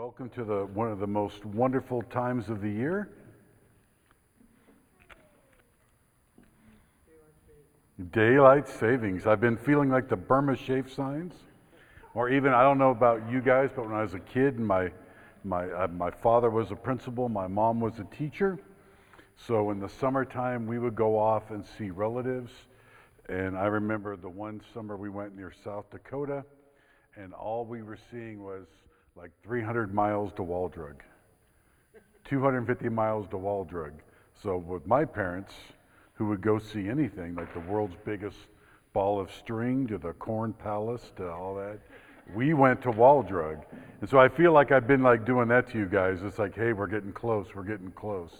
Welcome to the one of the most wonderful times of the year. Daylight savings. I've been feeling like the Burma shave signs, or even I don't know about you guys, but when I was a kid, my my uh, my father was a principal, my mom was a teacher. So in the summertime, we would go off and see relatives. And I remember the one summer we went near South Dakota, and all we were seeing was like 300 miles to Wall Drug, 250 miles to Wall Drug. So with my parents, who would go see anything, like the world's biggest ball of string to the Corn Palace to all that, we went to Wall Drug. And so I feel like I've been like doing that to you guys. It's like, hey, we're getting close, we're getting close.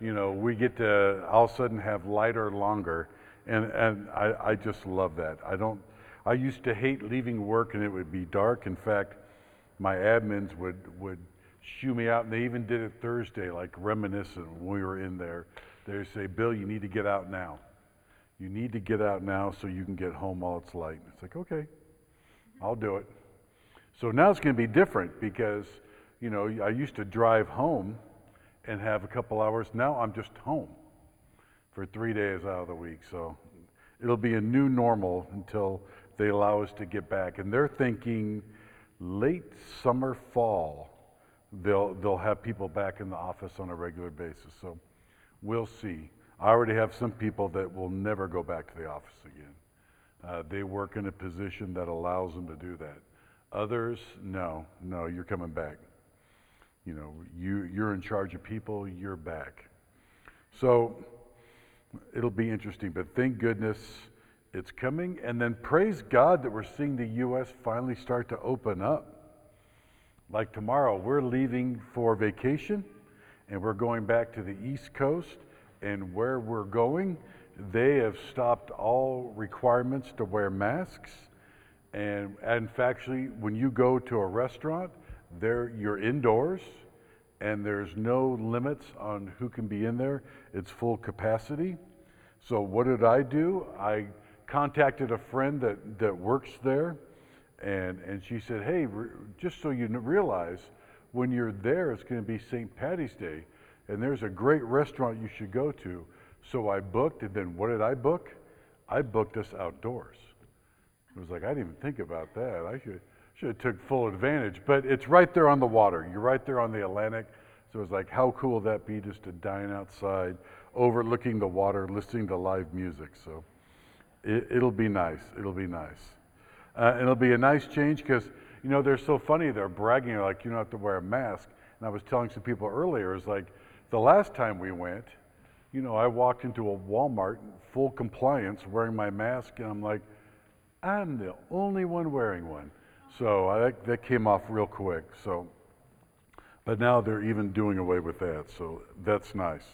You know, we get to all of a sudden have lighter longer. And, and I, I just love that. I don't, I used to hate leaving work and it would be dark. In fact, my admins would, would shoo me out, and they even did it Thursday, like reminiscent when we were in there. They say, Bill, you need to get out now. You need to get out now so you can get home while it's light. It's like, okay, I'll do it. So now it's going to be different because, you know, I used to drive home and have a couple hours. Now I'm just home for three days out of the week. So it'll be a new normal until they allow us to get back. And they're thinking late summer, fall, they'll, they'll have people back in the office on a regular basis. So we'll see. I already have some people that will never go back to the office again. Uh, they work in a position that allows them to do that. Others, no, no, you're coming back. You know, you, you're in charge of people, you're back. So, it'll be interesting. But thank goodness it's coming. And then praise God that we're seeing the U.S. finally start to open up. Like tomorrow, we're leaving for vacation and we're going back to the East Coast. And where we're going, they have stopped all requirements to wear masks. And, and actually, when you go to a restaurant, there you're indoors and there's no limits on who can be in there. It's full capacity. So what did I do? I contacted a friend that, that works there, and, and she said, Hey, just so you realize, when you're there, it's going to be St. Patty's Day, and there's a great restaurant you should go to. So I booked, and then what did I book? I booked us outdoors. It was like, I didn't even think about that. I should, should have took full advantage. But it's right there on the water. You're right there on the Atlantic. So it's like, how cool would that be just to dine outside, overlooking the water, listening to live music. So it, will be nice. It'll be nice. Uh, it'll be a nice change because, you know, they're so funny. They're bragging, they're like, you don't have to wear a mask. And I was telling some people earlier, it's like, the last time we went, you know, I walked into a Walmart in full compliance wearing my mask, and I'm like, I'm the only one wearing one. So I, that came off real quick. So, but now they're even doing away with that. So that's nice.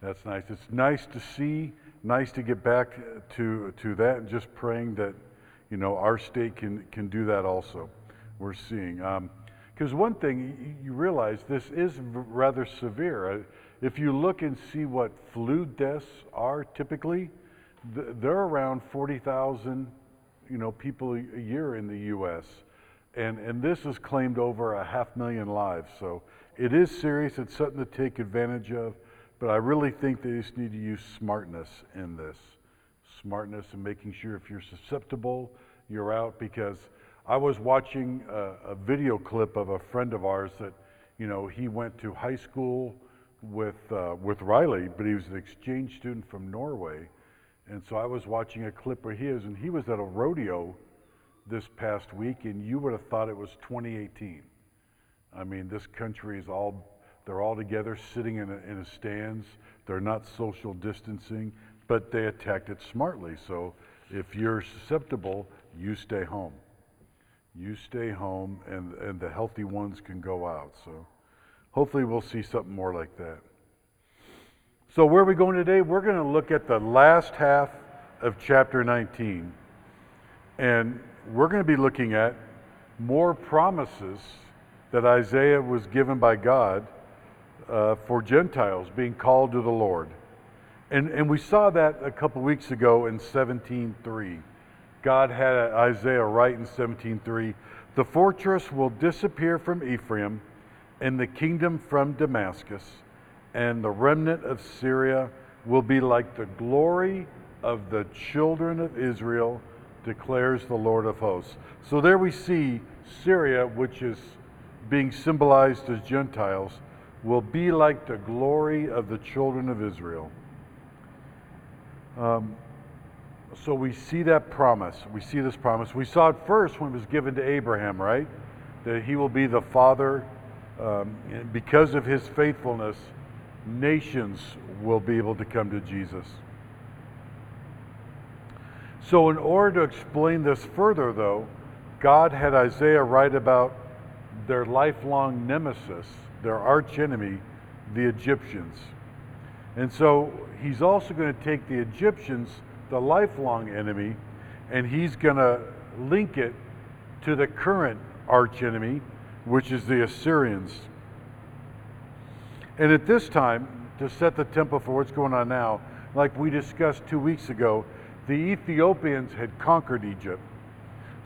That's nice. It's nice to see. Nice to get back to to that. And just praying that, you know, our state can can do that also. We're seeing. Because um, one thing you realize this is rather severe. Uh, if you look and see what flu deaths are typically, they're around 40,000 you know, people a year in the U.S. And, and this has claimed over a half million lives. So it is serious. It's something to take advantage of. But I really think they just need to use smartness in this. Smartness and making sure if you're susceptible, you're out. Because I was watching a, a video clip of a friend of ours that, you know, he went to high school with, uh, with Riley, but he was an exchange student from Norway and so I was watching a clip of his, and he was at a rodeo this past week, and you would have thought it was 2018. I mean, this country is all, they're all together sitting in a, in a stands. They're not social distancing, but they attacked it smartly. So if you're susceptible, you stay home. You stay home, and, and the healthy ones can go out. So hopefully we'll see something more like that. So, where are we going today? We're going to look at the last half of chapter 19. And we're going to be looking at more promises that Isaiah was given by God uh, for Gentiles being called to the Lord. And, and we saw that a couple weeks ago in 17.3. God had Isaiah write in 17.3, The fortress will disappear from Ephraim, and the kingdom from Damascus, and the remnant of Syria will be like the glory of the children of Israel, declares the Lord of hosts. So there we see Syria, which is being symbolized as Gentiles, will be like the glory of the children of Israel. Um, so we see that promise. We see this promise. We saw it first when it was given to Abraham, right? That he will be the father. Um, because of his faithfulness, nations will be able to come to Jesus. So, in order to explain this further, though, God had Isaiah write about their lifelong nemesis, their archenemy, the Egyptians. And so he's also going to take the Egyptians, the lifelong enemy, and he's going to link it to the current archenemy, which is the Assyrians. And at this time, to set the tempo for what's going on now, like we discussed two weeks ago, the Ethiopians had conquered Egypt.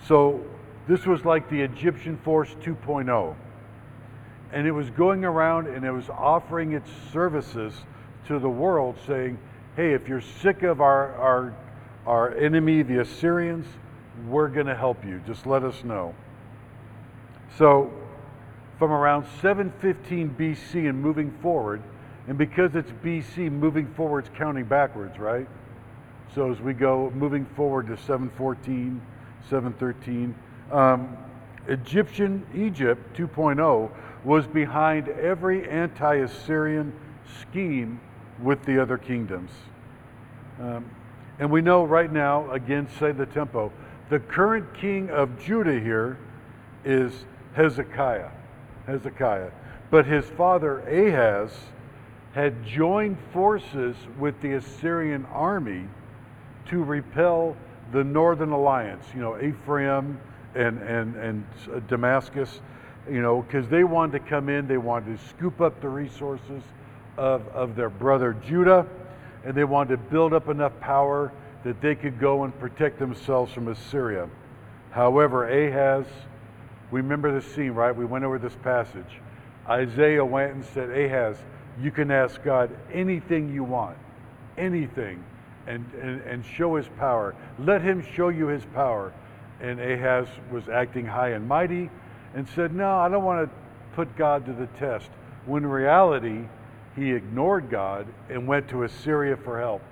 So this was like the Egyptian Force 2.0. And it was going around and it was offering its services to the world, saying, hey, if you're sick of our, our, our enemy, the Assyrians, we're going to help you. Just let us know. So, from around 715 BC and moving forward, and because it's BC, moving forward is counting backwards, right? So as we go moving forward to 714, 713, um, Egyptian Egypt 2.0 was behind every anti Assyrian scheme with the other kingdoms. Um, and we know right now, again, say the tempo, the current king of Judah here is Hezekiah. Hezekiah. But his father Ahaz had joined forces with the Assyrian army to repel the northern alliance, you know, Ephraim and, and, and Damascus, you know, because they wanted to come in, they wanted to scoop up the resources of, of their brother Judah, and they wanted to build up enough power that they could go and protect themselves from Assyria. However, Ahaz, remember the scene, right? We went over this passage. Isaiah went and said, Ahaz, you can ask God anything you want, anything, and, and, and show his power. Let him show you his power. And Ahaz was acting high and mighty and said, No, I don't want to put God to the test. When in reality, he ignored God and went to Assyria for help.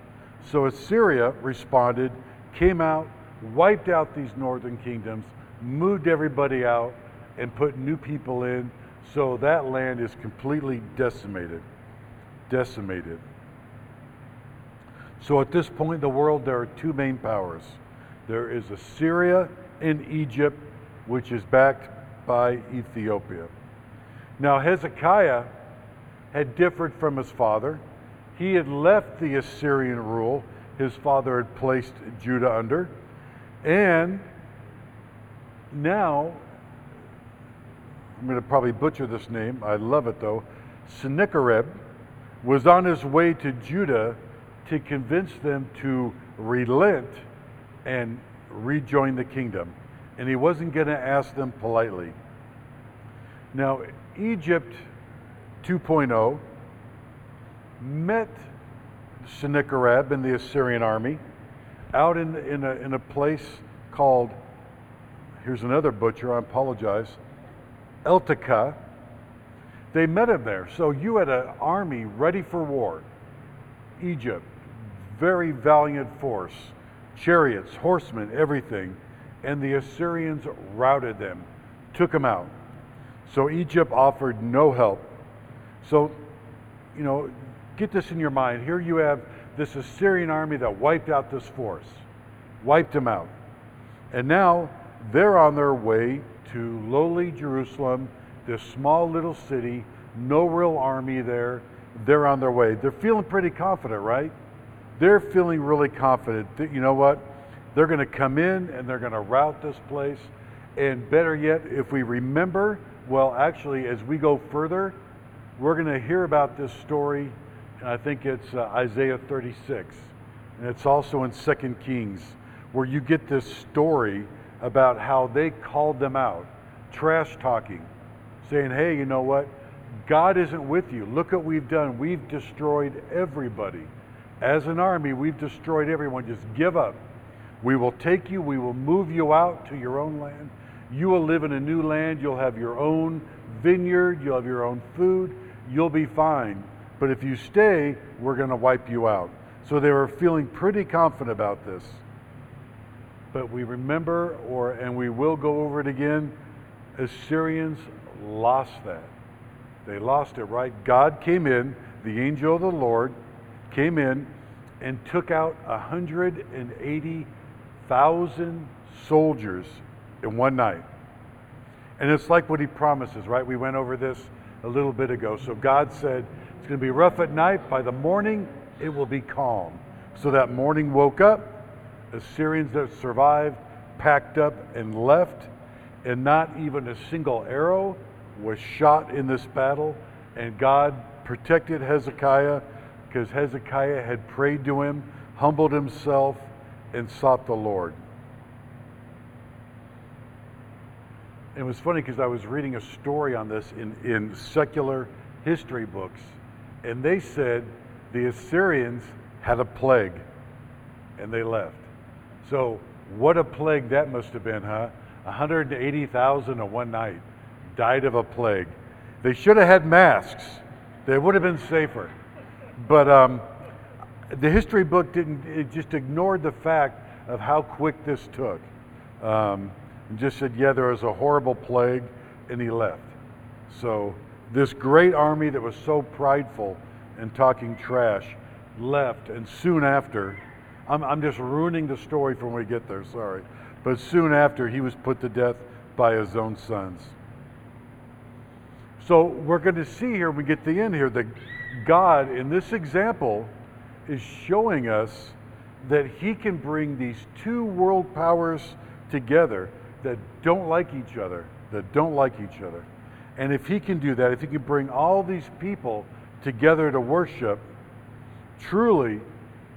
So Assyria responded, came out, wiped out these northern kingdoms, moved everybody out, and put new people in. So that land is completely decimated. Decimated. So at this point in the world, there are two main powers there is Assyria and Egypt, which is backed by Ethiopia. Now, Hezekiah had differed from his father. He had left the Assyrian rule his father had placed Judah under. And now, I'm going to probably butcher this name, I love it though. Sennacherib was on his way to Judah to convince them to relent and rejoin the kingdom. And he wasn't going to ask them politely. Now, Egypt 2.0 met Sennacherib and the Assyrian army out in, in, a, in a place called, here's another butcher, I apologize, Eltekeh. They met him there. So you had an army ready for war. Egypt, very valiant force, chariots, horsemen, everything. And the Assyrians routed them, took them out. So Egypt offered no help. So, you know, get this in your mind. Here you have this Assyrian army that wiped out this force, wiped them out. And now they're on their way to lowly Jerusalem, this small little city, no real army there. They're on their way. They're feeling pretty confident, right? they're feeling really confident that, you know what, they're going to come in and they're going to rout this place. And better yet, if we remember, well, actually, as we go further, we're going to hear about this story. And I think it's uh, Isaiah 36. And it's also in 2 Kings, where you get this story about how they called them out. trash talking, saying, hey, you know what? God isn't with you. Look what we've done. We've destroyed everybody. As an army, we've destroyed everyone. Just give up. We will take you, we will move you out to your own land. You will live in a new land. You'll have your own vineyard, you'll have your own food, you'll be fine. But if you stay, we're going to wipe you out. So they were feeling pretty confident about this. But we remember, or and we will go over it again, Assyrians lost that. They lost it, right? God came in, the angel of the Lord came in and took out 180,000 soldiers in one night. And it's like what he promises, right? We went over this a little bit ago. So God said, it's going to be rough at night. By the morning, it will be calm. So that morning woke up, Assyrians that survived packed up and left, and not even a single arrow was shot in this battle. And God protected Hezekiah because Hezekiah had prayed to him, humbled himself, and sought the Lord. It was funny because I was reading a story on this in, in secular history books, and they said the Assyrians had a plague and they left. So, what a plague that must have been, huh? 180,000 in one night died of a plague. They should have had masks, they would have been safer. But um, the history book didn't, it just ignored the fact of how quick this took. Um, and just said, yeah, there was a horrible plague, and he left. So this great army that was so prideful and talking trash left, and soon after, I'm, I'm just ruining the story from when we get there, sorry. But soon after, he was put to death by his own sons. So we're going to see here we get to the end here that God, in this example, is showing us that he can bring these two world powers together that don't like each other, that don't like each other. And if he can do that, if he can bring all these people together to worship, truly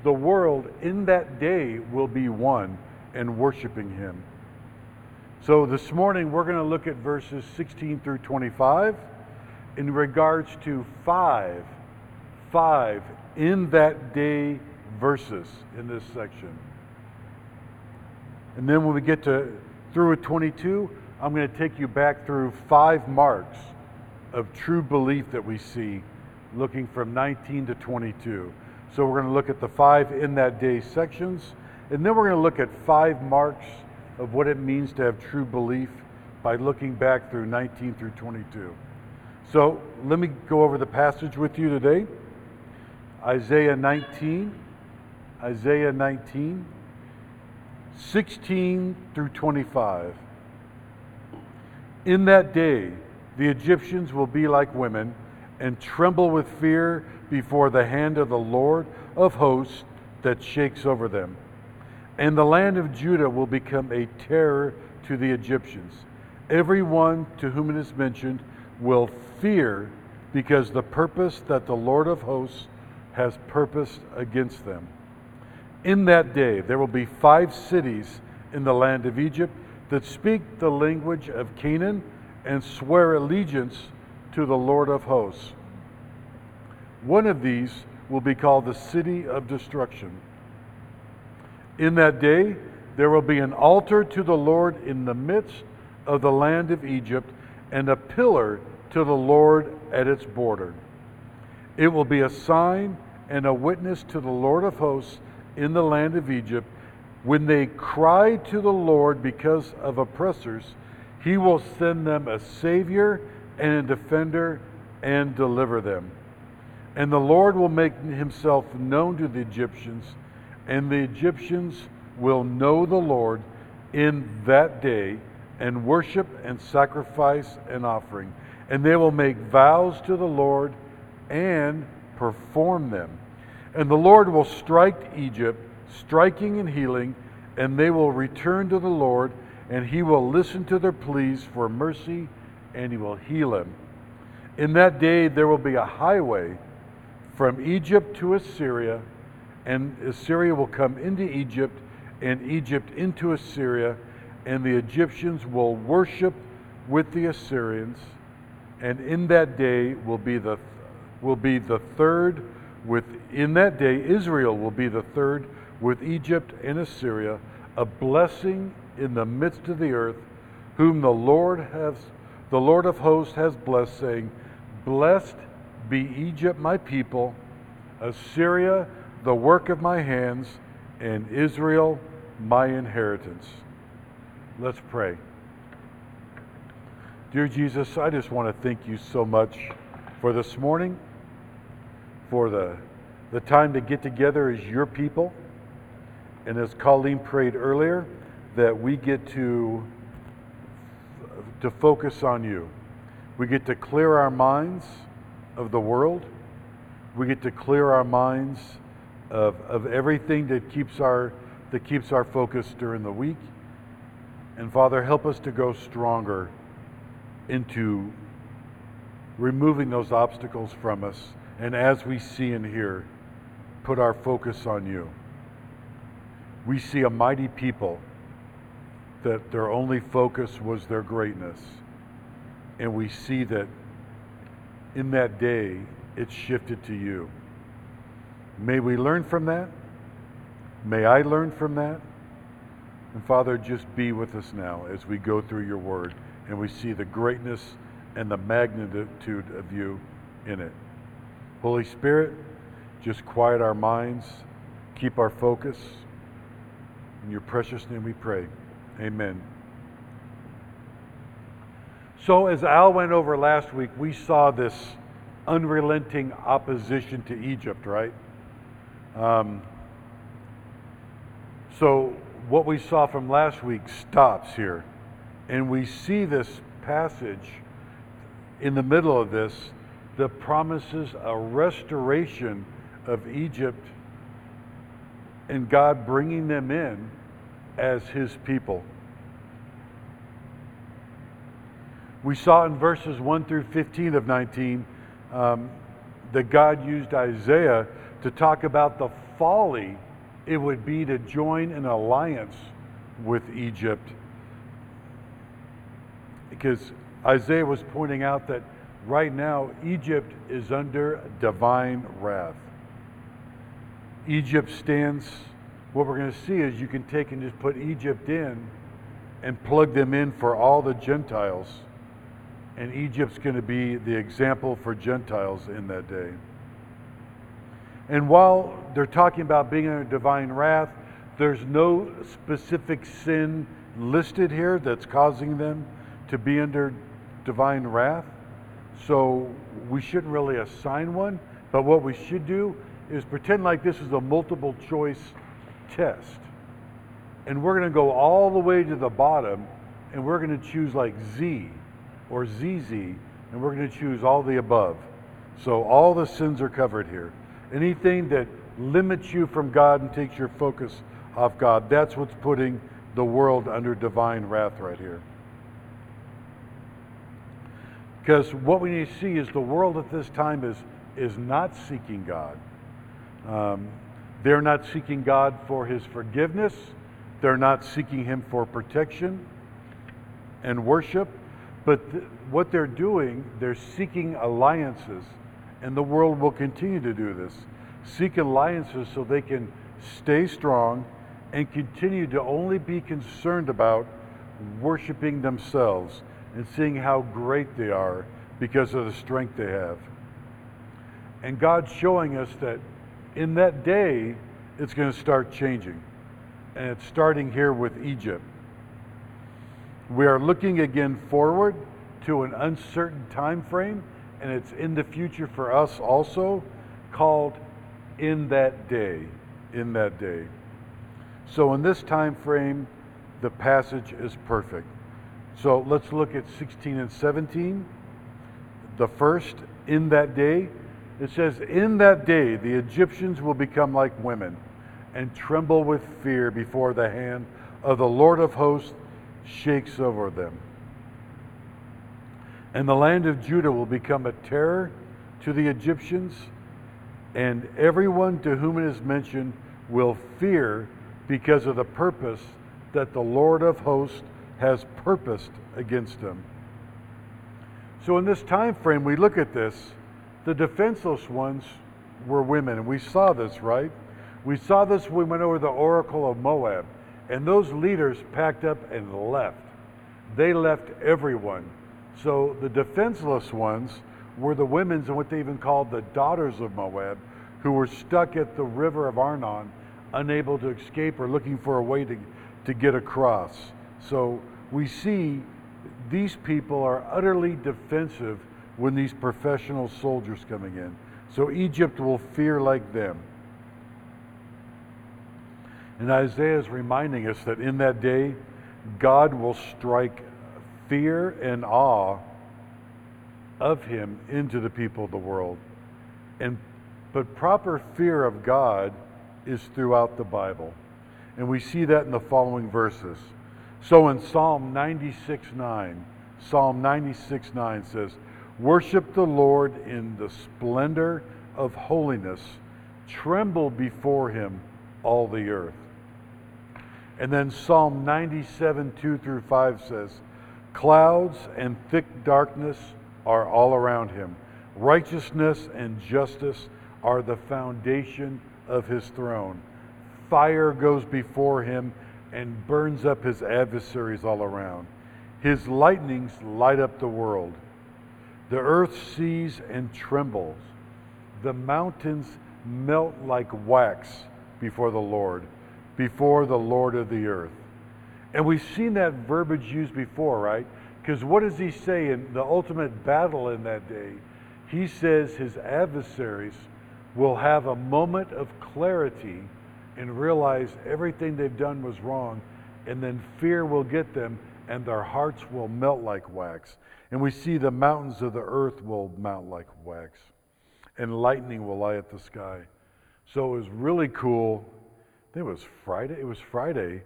the world in that day will be one and worshiping him. So this morning we're going to look at verses 16 through 25 in regards to five, five in that day verses in this section. And then when we get to through a 22, I'm going to take you back through five marks of true belief that we see looking from 19 to 22. So we're going to look at the five in that day sections, and then we're going to look at five marks of what it means to have true belief by looking back through 19 through 22. So let me go over the passage with you today. Isaiah 19. Isaiah 19. 16 through 25. In that day, the Egyptians will be like women and tremble with fear before the hand of the Lord of hosts that shakes over them. And the land of Judah will become a terror to the Egyptians. Everyone to whom it is mentioned will fear because the purpose that the Lord of hosts has purposed against them. In that day, there will be five cities in the land of Egypt that speak the language of Canaan and swear allegiance to the Lord of hosts. One of these will be called the city of destruction. In that day, there will be an altar to the Lord in the midst of the land of Egypt, and a pillar to the Lord at its border. It will be a sign and a witness to the Lord of hosts in the land of Egypt, when they cry to the Lord because of oppressors, he will send them a Savior and a defender and deliver them. And the Lord will make himself known to the Egyptians, and the Egyptians will know the Lord in that day and worship and sacrifice and offering. And they will make vows to the Lord and perform them. And the Lord will strike Egypt, striking and healing, and they will return to the Lord, and he will listen to their pleas for mercy, and he will heal them. In that day there will be a highway from Egypt to Assyria, and Assyria will come into Egypt, and Egypt into Assyria, and the Egyptians will worship with the Assyrians, and in that day will be the will be the third with in that day Israel will be the third with Egypt and Assyria, a blessing in the midst of the earth, whom the Lord has the Lord of hosts has blessed, saying, Blessed be Egypt my people, Assyria the work of my hands, and Israel my inheritance. Let's pray. Dear Jesus, I just want to thank you so much for this morning, for the, the time to get together as your people. And as Colleen prayed earlier, that we get to, to focus on you. We get to clear our minds of the world. We get to clear our minds of, of everything that keeps our that keeps our focus during the week. And Father, help us to go stronger into removing those obstacles from us. And as we see and hear, put our focus on you. We see a mighty people that their only focus was their greatness. And we see that in that day, it shifted to you. May we learn from that. May I learn from that. And Father, just be with us now as we go through your word and we see the greatness and the magnitude of you in it. Holy Spirit, just quiet our minds, keep our focus. In your precious name we pray. Amen. So, as Al went over last week, we saw this unrelenting opposition to Egypt, right? Um, so, what we saw from last week stops here. And we see this passage in the middle of this that promises a restoration of Egypt and God bringing them in as his people. We saw in verses 1 through 15 of 19 um, that God used Isaiah to talk about the folly it would be to join an alliance with Egypt. Because Isaiah was pointing out that right now Egypt is under divine wrath. Egypt stands, what we're going to see is you can take and just put Egypt in and plug them in for all the Gentiles. And Egypt's going to be the example for Gentiles in that day. And while they're talking about being under divine wrath, there's no specific sin listed here that's causing them to be under divine wrath. So we shouldn't really assign one. But what we should do is pretend like this is a multiple choice test. And we're going to go all the way to the bottom and we're going to choose like Z or ZZ and we're going to choose all the above. So all the sins are covered here. Anything that limits you from God and takes your focus off God, that's what's putting the world under divine wrath right here. Because what we need to see is the world at this time is, is not seeking God. Um, they're not seeking God for his forgiveness. They're not seeking him for protection and worship. But th- what they're doing, they're seeking alliances and the world will continue to do this. Seek alliances so they can stay strong and continue to only be concerned about worshiping themselves and seeing how great they are because of the strength they have. And God's showing us that in that day, it's going to start changing. And it's starting here with Egypt. We are looking again forward to an uncertain time frame and it's in the future for us also, called In That Day. In That Day. So in this time frame, the passage is perfect. So let's look at 16 and 17. The first, in that day, it says, In that day the Egyptians will become like women and tremble with fear before the hand of the Lord of hosts shakes over them. And the land of Judah will become a terror to the Egyptians, and everyone to whom it is mentioned will fear because of the purpose that the Lord of hosts has purposed against them. So in this time frame, we look at this, the defenseless ones were women, and we saw this, right? We saw this when we went over the oracle of Moab, and those leaders packed up and left. They left everyone. So the defenseless ones were the women's and what they even called the daughters of Moab, who were stuck at the river of Arnon, unable to escape or looking for a way to, to get across. So we see these people are utterly defensive when these professional soldiers coming in. So Egypt will fear like them. And Isaiah is reminding us that in that day, God will strike fear and awe of him into the people of the world. And but proper fear of God is throughout the Bible. And we see that in the following verses. So in Psalm 96 9, Psalm 96 9 says, Worship the Lord in the splendor of holiness, tremble before him, all the earth. And then Psalm 97 2 through 5 says, Clouds and thick darkness are all around him. Righteousness and justice are the foundation of his throne. Fire goes before him and burns up his adversaries all around. His lightnings light up the world. The earth sees and trembles. The mountains melt like wax before the Lord, before the Lord of the earth. And we've seen that verbiage used before, right? Because what does he say in the ultimate battle in that day? He says his adversaries will have a moment of clarity and realize everything they've done was wrong, and then fear will get them, and their hearts will melt like wax. And we see the mountains of the earth will melt like wax, and lightning will light up the sky. So it was really cool. It was Friday. It was Friday.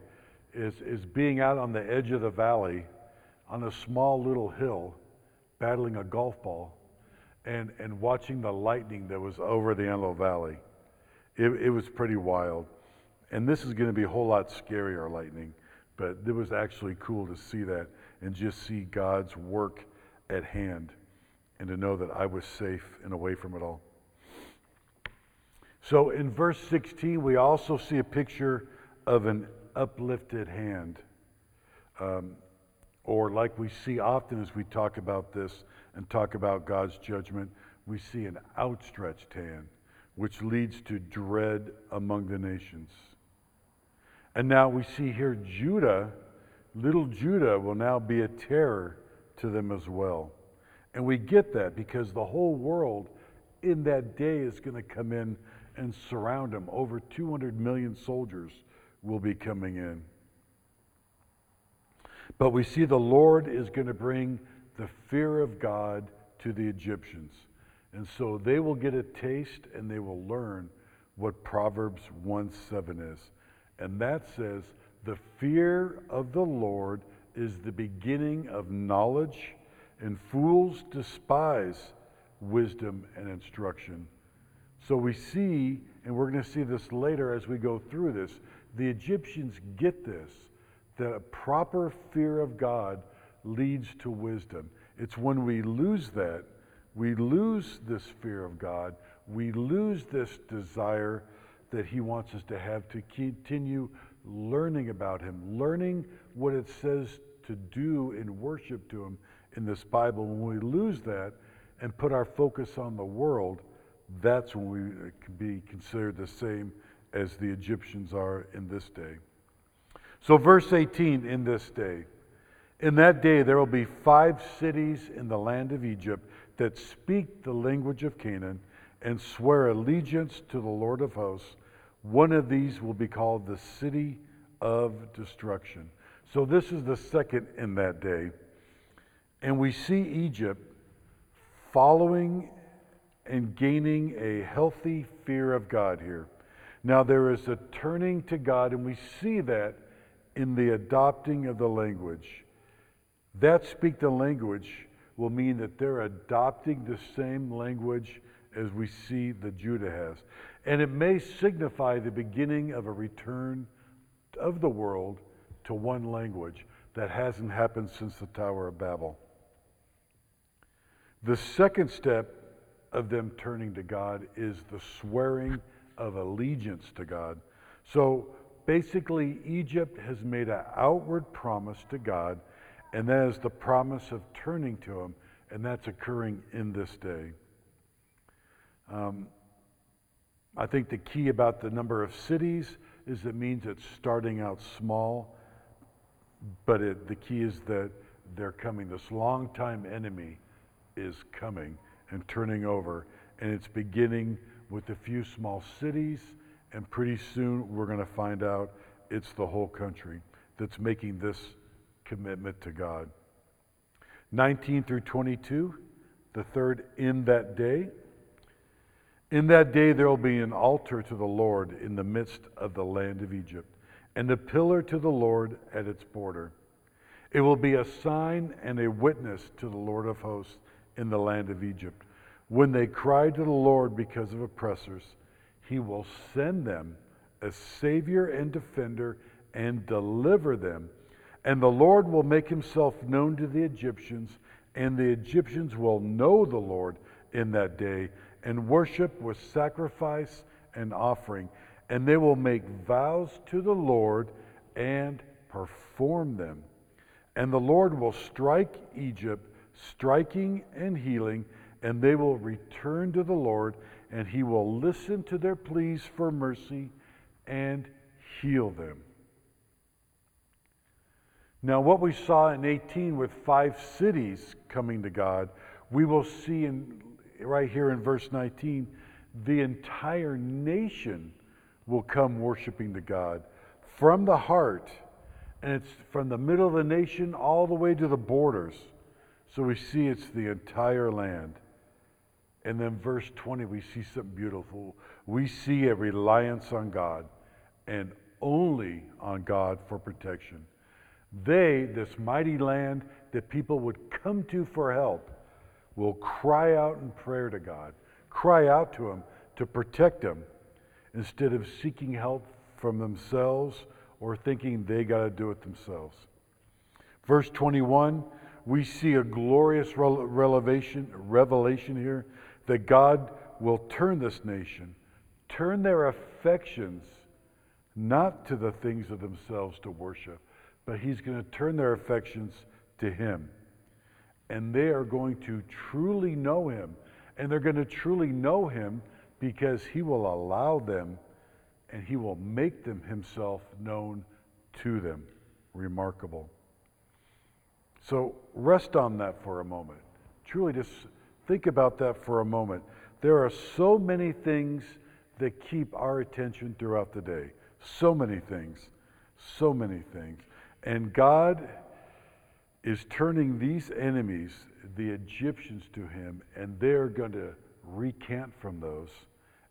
Is is being out on the edge of the valley, on a small little hill, battling a golf ball and, and watching the lightning that was over the Antelope Valley. It, it was pretty wild. And this is going to be a whole lot scarier lightning, but it was actually cool to see that and just see God's work at hand and to know that I was safe and away from it all. So in verse 16, we also see a picture of an uplifted hand. Um, or, like we see often as we talk about this, and talk about God's judgment, we see an outstretched hand, which leads to dread among the nations. And now we see here Judah, little Judah, will now be a terror to them as well. And we get that because the whole world in that day is going to come in and surround them. Over 200 million soldiers will be coming in. But we see the Lord is going to bring the fear of God to the Egyptians. And so they will get a taste and they will learn what Proverbs 1 7 is. And that says, The fear of the Lord is the beginning of knowledge, and fools despise wisdom and instruction. So we see, and we're going to see this later as we go through this, the Egyptians get this that a proper fear of God leads to wisdom. It's when we lose that, we lose this fear of God, we lose this desire that He wants us to have to continue learning about Him, learning what it says to do in worship to Him in this Bible. When we lose that and put our focus on the world, that's when we can be considered the same as the Egyptians are in this day. So, verse 18 in this day. In that day, there will be five cities in the land of Egypt that speak the language of Canaan and swear allegiance to the Lord of hosts. One of these will be called the city of destruction. So, this is the second in that day. And we see Egypt following and gaining a healthy fear of God here. Now, there is a turning to God, and we see that in the adopting of the language. That speak the language will mean that they're adopting the same language as we see that Judah has. And it may signify the beginning of a return of the world to one language that hasn't happened since the Tower of Babel. The second step of them turning to God is the swearing of allegiance to God. So basically, Egypt has made an outward promise to God, and that is the promise of turning to Him, and that's occurring in this day. Um, I think the key about the number of cities is it means it's starting out small, but it, the key is that they're coming. This long-time enemy is coming and turning over, and it's beginning with a few small cities, and pretty soon we're going to find out it's the whole country that's making this commitment to God. 19 through 22, the third in that day. In that day there will be an altar to the Lord in the midst of the land of Egypt, and a pillar to the Lord at its border. It will be a sign and a witness to the Lord of hosts in the land of Egypt. When they cry to the Lord because of oppressors, he will send them a Savior and defender and deliver them. And the Lord will make himself known to the Egyptians, and the Egyptians will know the Lord in that day and worship with sacrifice and offering. And they will make vows to the Lord and perform them. And the Lord will strike Egypt, striking and healing, and they will return to the Lord, and he will listen to their pleas for mercy and heal them. Now, what we saw in 18 with five cities coming to God, we will see in, right here in verse 19 the entire nation will come worshiping to God from the heart, and it's from the middle of the nation all the way to the borders. So we see it's the entire land. And then verse 20, we see something beautiful. We see a reliance on God and only on God for protection. They, this mighty land that people would come to for help, will cry out in prayer to God, cry out to Him to protect them instead of seeking help from themselves or thinking they got to do it themselves. Verse 21, we see a glorious revelation, revelation here that God will turn this nation, turn their affections not to the things of themselves to worship, but He's going to turn their affections to Him. And they are going to truly know Him. And they're going to truly know Him because He will allow them and He will make them Himself known to them. Remarkable. So rest on that for a moment. Truly just Think about that for a moment. There are so many things that keep our attention throughout the day. So many things. So many things. And God is turning these enemies, the Egyptians, to Him, and they're going to recant from those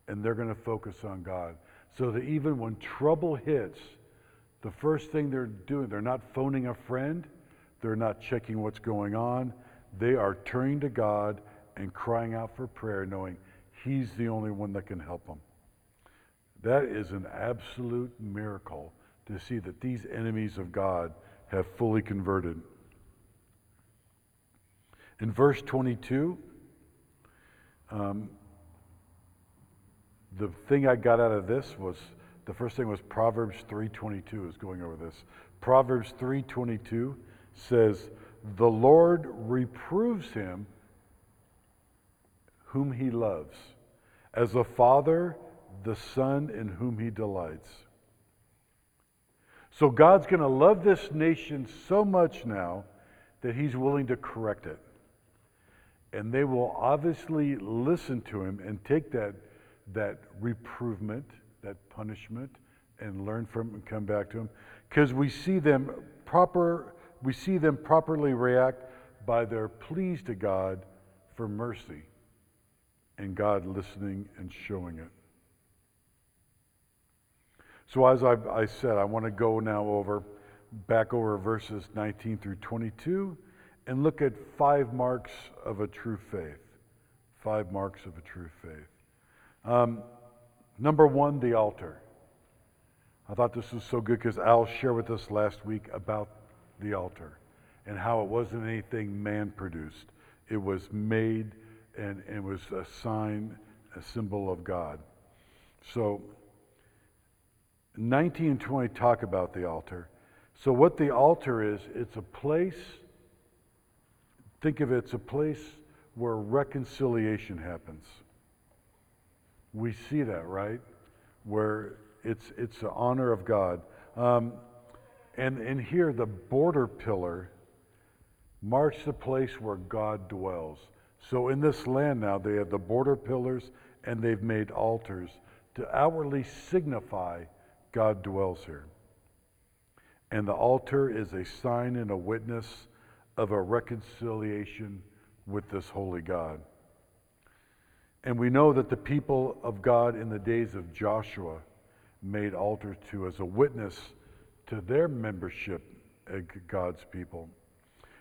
and they're going to focus on God. So that even when trouble hits, the first thing they're doing, they're not phoning a friend, they're not checking what's going on, they are turning to God and crying out for prayer, knowing He's the only one that can help them. That is an absolute miracle to see that these enemies of God have fully converted. In verse 22, um, the thing I got out of this was the first thing was Proverbs 3:22 is going over this. Proverbs 3:22 says, "The Lord reproves him whom he loves, as a father the son in whom he delights. So God's going to love this nation so much now that he's willing to correct it. And they will obviously listen to him and take that, that reprovement, that punishment, and learn from and come back to him. Because we see them proper, we see them properly react by their pleas to God for mercy and God listening and showing it. So, as I, I said, I want to go now over, back over verses 19 through 22 and look at five marks of a true faith. Five marks of a true faith. Um, number one, the altar. I thought this was so good because Al shared with us last week about the altar and how it wasn't anything man produced. It was made and, it was a sign, a symbol of God. So 19 and 20 talk about the altar. So, what the altar is, it's a place, think of it, it's a place where reconciliation happens. We see that, right? Where it's, it's the honor of God. Um, and, and here, the border pillar marks the place where God dwells. So, in this land now, they have the border pillars and they've made altars to outwardly signify God dwells here. And the altar is a sign and a witness of a reconciliation with this holy God. And we know that the people of God in the days of Joshua made altar to as a witness to their membership God's people.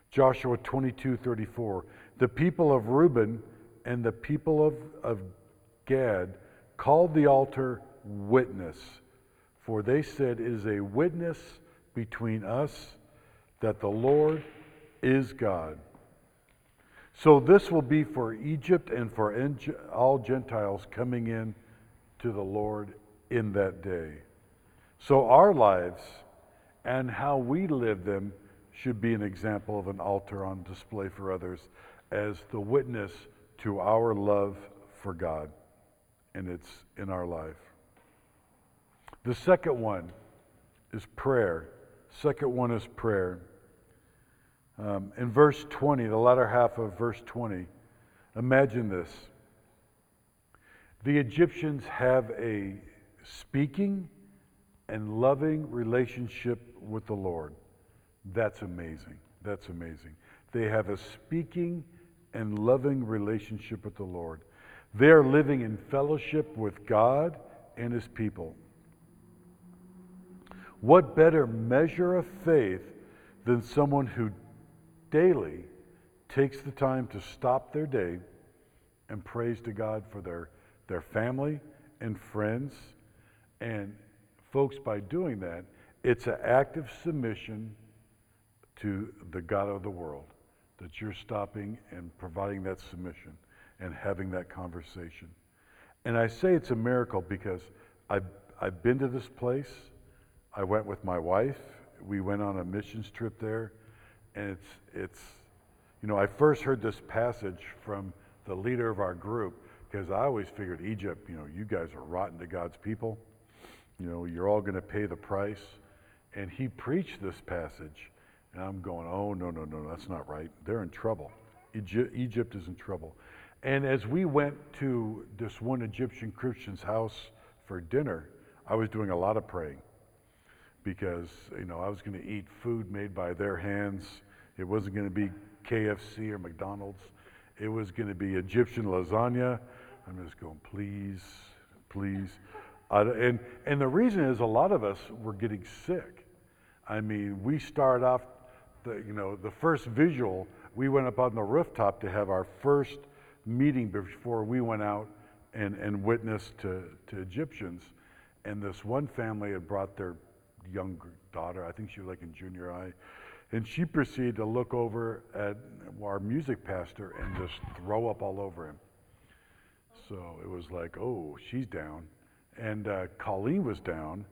Joshua 22 34. The people of Reuben and the people of, of Gad called the altar witness for they said, It is a witness between us that the Lord is God. So this will be for Egypt and for all Gentiles coming in to the Lord in that day. So our lives and how we live them should be an example of an altar on display for others as the witness to our love for God. And it's in our life. The second one is prayer. Second one is prayer. Um, in verse 20, the latter half of verse 20, imagine this. The Egyptians have a speaking and loving relationship with the Lord. That's amazing. That's amazing. They have a speaking and loving relationship with the Lord. They are living in fellowship with God and His people. What better measure of faith than someone who daily takes the time to stop their day and praise to God for their, their family and friends? And, folks, by doing that, it's an active submission to the God of the world that you're stopping and providing that submission and having that conversation. And I say it's a miracle because I've, I've been to this place I went with my wife. We went on a missions trip there, and it's it's you know I first heard this passage from the leader of our group because I always figured Egypt, you know, you guys are rotten to God's people. You know, you're all going to pay the price. And he preached this passage, and I'm going, oh no no no that's not right. They're in trouble. Egypt, Egypt is in trouble. And as we went to this one Egyptian Christian's house for dinner, I was doing a lot of praying because you know I was going to eat food made by their hands. It wasn't going to be KFC or McDonald's. It was going to be Egyptian lasagna. I'm just going, please, please. And and the reason is a lot of us were getting sick. I mean, we start off, the, you know, the first visual. We went up on the rooftop to have our first meeting before we went out and, and witnessed to, to Egyptians. And this one family had brought their young daughter. I think she was like in junior high. And she proceeded to look over at our music pastor and just throw up all over him. So it was like, oh, she's down. And uh, Colleen was down.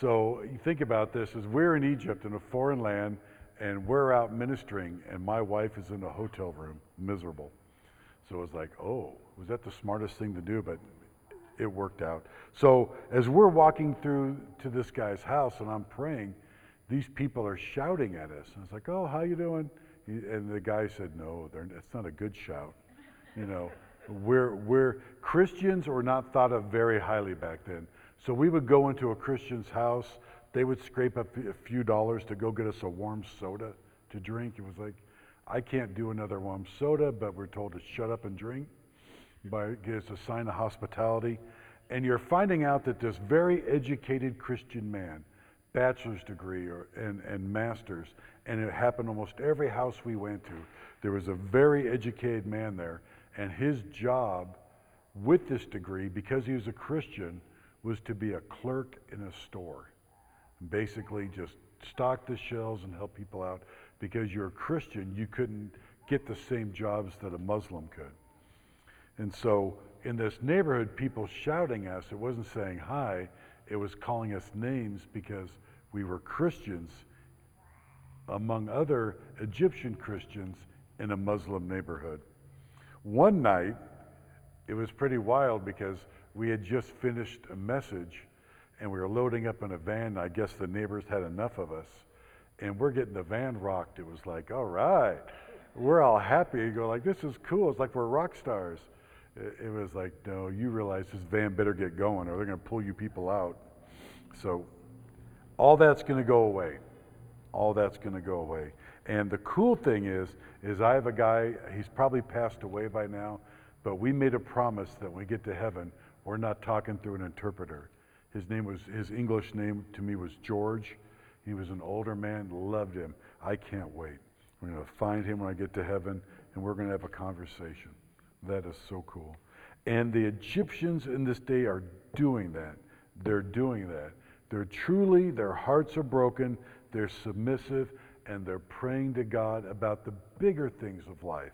So you think about this as we're in Egypt in a foreign land and we're out ministering and my wife is in a hotel room, miserable. So it was like, oh, was that the smartest thing to do? But it worked out. So as we're walking through to this guy's house and I'm praying, these people are shouting at us. And I was like, oh, how you doing? And the guy said, no, that's not a good shout. You know, we're, we're Christians were not thought of very highly back then. So we would go into a Christian's house. They would scrape up a few dollars to go get us a warm soda to drink. It was like, I can't do another warm soda, but we're told to shut up and drink by gives a sign of hospitality. And you're finding out that this very educated Christian man, bachelor's degree or, and, and master's, and it happened almost every house we went to. There was a very educated man there, and his job with this degree, because he was a Christian, was to be a clerk in a store. And basically, just stock the shelves and help people out. Because you're a Christian, you couldn't get the same jobs that a Muslim could. And so in this neighborhood, people shouting us, it wasn't saying hi, it was calling us names because we were Christians among other Egyptian Christians in a Muslim neighborhood. One night, it was pretty wild because we had just finished a message and we were loading up in a van. I guess the neighbors had enough of us. And we're getting the van rocked. It was like, all right. We're all happy. You go like, this is cool. It's like we're rock stars. It, was like, no, you realize this van better get going or they're going to pull you people out. So all that's going to go away. All that's going to go away. And the cool thing is, is I have a guy, he's probably passed away by now, but we made a promise that when we get to heaven, we're not talking through an interpreter. His name was, his English name to me was George. He was an older man, loved him. I can't wait. We're going to find him when I get to heaven, and we're going to have a conversation. That is so cool. And the Egyptians in this day are doing that. They're doing that. They're truly, their hearts are broken, they're submissive, and they're praying to God about the bigger things of life.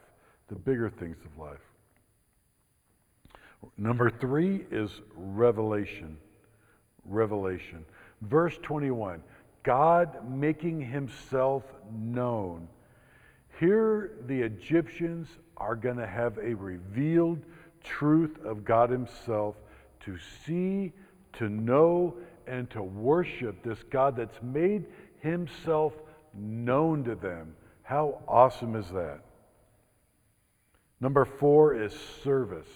The bigger things of life. Number three is revelation. Revelation. Verse 21 God making himself known. Here, the Egyptians are going to have a revealed truth of God Himself to see, to know, and to worship this God that's made himself known to them. How awesome is that? Number four is service.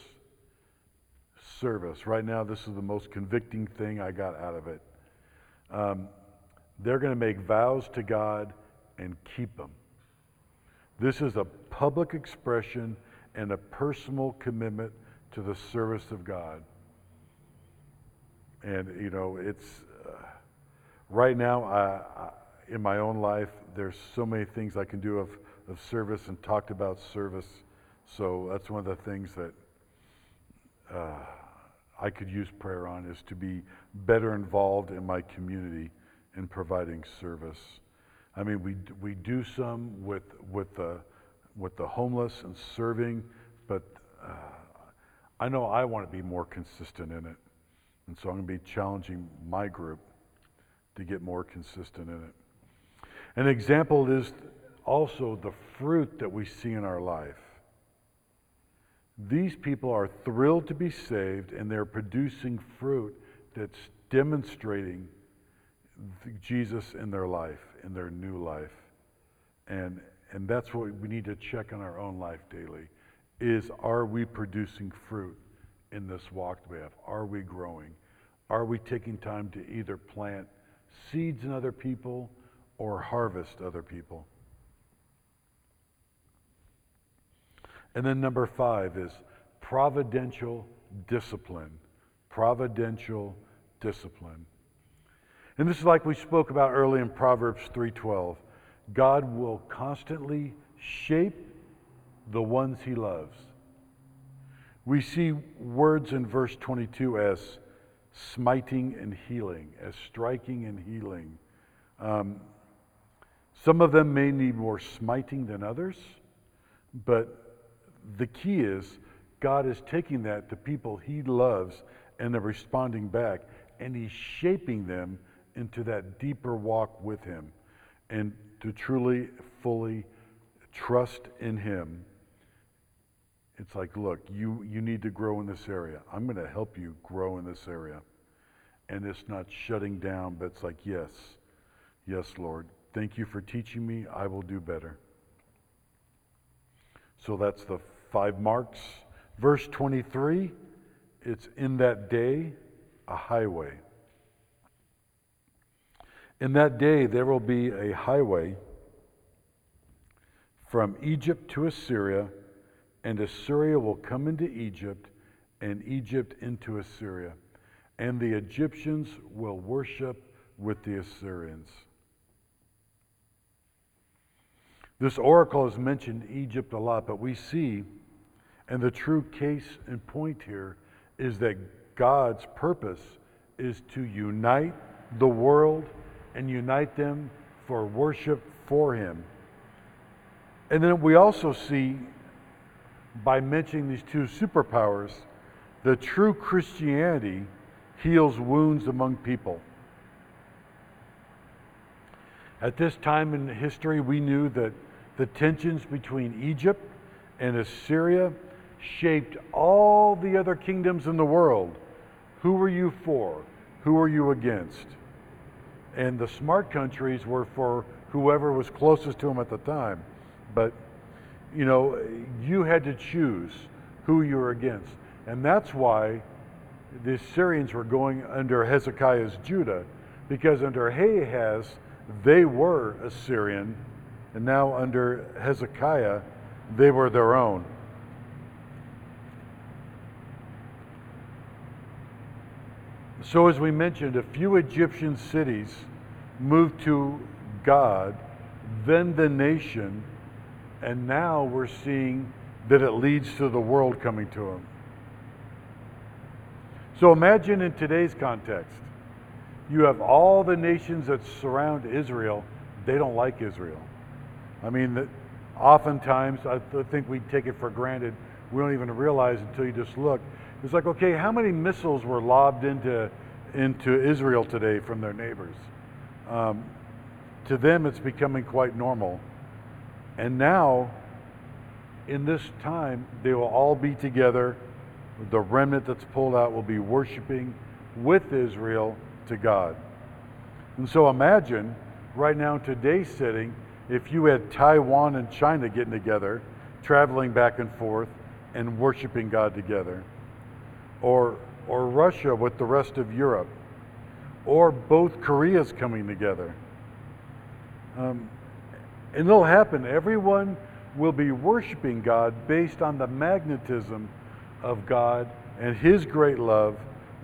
Service. Right now, this is the most convicting thing I got out of it. Um, they're going to make vows to God and keep them. This is a public expression and a personal commitment to the service of God. And, you know, it's uh, right now, I, I, in my own life, there's so many things I can do of, of service and talked about service. So that's one of the things that uh, I could use prayer on is to be better involved in my community in providing service. I mean, we, we do some with, with, the, with the homeless and serving, but uh, I know I want to be more consistent in it. And so I'm going to be challenging my group to get more consistent in it. An example is also the fruit that we see in our life. These people are thrilled to be saved and they're producing fruit that's demonstrating Jesus in their life, in their new life. And, and that's what we need to check on our own life daily is are we producing fruit in this walk that we have? Are we growing? Are we taking time to either plant seeds in other people or harvest other people? And then number five is providential discipline. Providential discipline. And this is like we spoke about early in Proverbs 3:12. God will constantly shape the ones he loves. We see words in verse 22 as smiting and healing, as striking and healing. Um, some of them may need more smiting than others, but the key is God is taking that to people he loves and they're responding back, and he's shaping them into that deeper walk with him and to truly, fully trust in him it's like, look, you, you need to grow in this area. I'm going to help you grow in this area. And it's not shutting down, but it's like, yes, yes, Lord. Thank you for teaching me. I will do better. So that's the five marks. Verse 23 it's in that day a highway. In that day there will be a highway from Egypt to Assyria and Assyria will come into Egypt, and Egypt into Assyria. And the Egyptians will worship with the Assyrians. This oracle has mentioned Egypt a lot, but we see, and the true case and point here is that God's purpose is to unite the world and unite them for worship for Him. And then we also see, by mentioning these two superpowers, the true Christianity heals wounds among people. At this time in history, we knew that the tensions between Egypt and Assyria shaped all the other kingdoms in the world. Who were you for? Who were you against? And the smart countries were for whoever was closest to them at the time. But, you know, you had to choose who you were against. And that's why the Syrians were going under Hezekiah's Judah, because under Ahaz, they were Assyrian, and now under Hezekiah, they were their own. So, as we mentioned, a few Egyptian cities moved to God, then the nation, and now we're seeing that it leads to the world coming to Him. So, imagine in today's context, you have all the nations that surround Israel, they don't like Israel. I mean, oftentimes, I think we take it for granted. We don't even realize until you just look. It's like, okay, how many missiles were lobbed into, into Israel today from their neighbors? Um, to them, it's becoming quite normal. And now, in this time, they will all be together. The remnant that's pulled out will be worshiping with Israel to God. And so imagine right now, in today's setting, if you had Taiwan and China getting together, traveling back and forth, and worshiping God together, or, or Russia with the rest of Europe, or both Koreas coming together. Um, and it'll happen. Everyone will be worshiping God based on the magnetism of God and His great love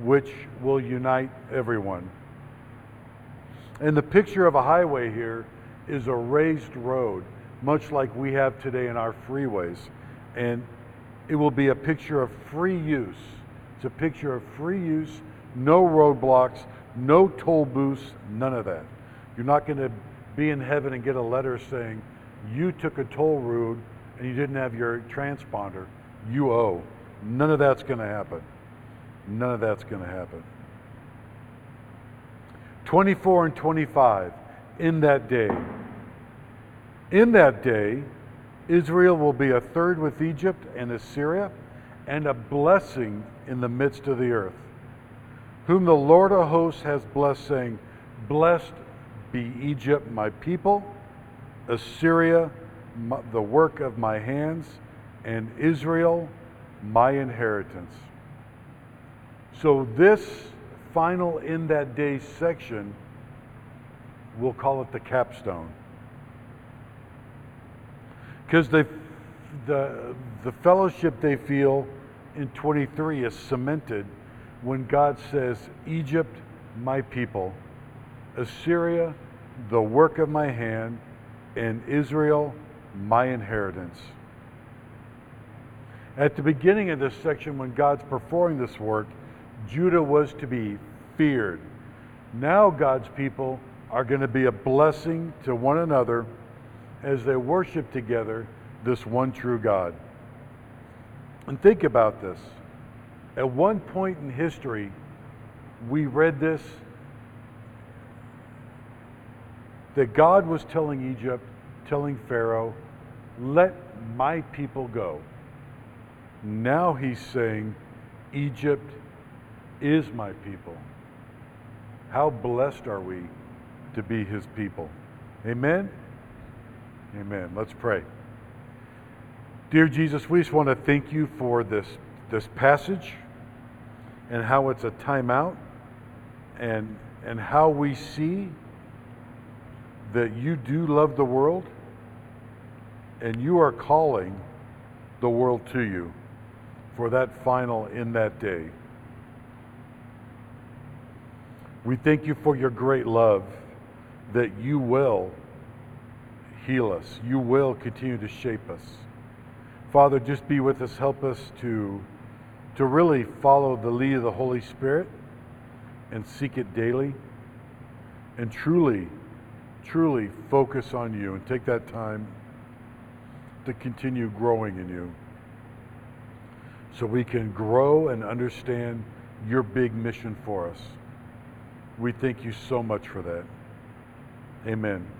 which will unite everyone. And the picture of a highway here is a raised road, much like we have today in our freeways. And it will be a picture of free use. It's a picture of free use, no roadblocks, no toll booths, none of that. You're not going to be in heaven and get a letter saying, you took a toll road and you didn't have your transponder. You owe. None of that's going to happen. None of that's going to happen. 24 and 25, in that day. In that day, Israel will be a third with Egypt and Assyria, and a blessing in the midst of the earth. Whom the Lord of hosts has blessed, saying, Blessed be Egypt, my people, Assyria, my, the work of my hands, and Israel, my inheritance. So, this final in that day section, we'll call it the capstone. Because the, the, the fellowship they feel in 23 is cemented when God says, Egypt, my people, Assyria, the work of my hand, and Israel, my inheritance. At the beginning of this section, when God's performing this work, Judah was to be feared. Now God's people are going to be a blessing to one another as they worship together this one true God. And think about this. At one point in history, we read this that God was telling Egypt, telling Pharaoh, let my people go. Now he's saying, Egypt is my people. How blessed are we to be his people? Amen? Amen. Let's pray. Dear Jesus, we just want to thank you for this, this passage and how it's a timeout and, and how we see that you do love the world and you are calling the world to you for that final in that day. We thank you for your great love that you will heal us. You will continue to shape us. Father, just be with us. Help us to, to really follow the lead of the Holy Spirit and seek it daily and truly, truly focus on you and take that time to continue growing in you so we can grow and understand your big mission for us. We thank you so much for that. Amen.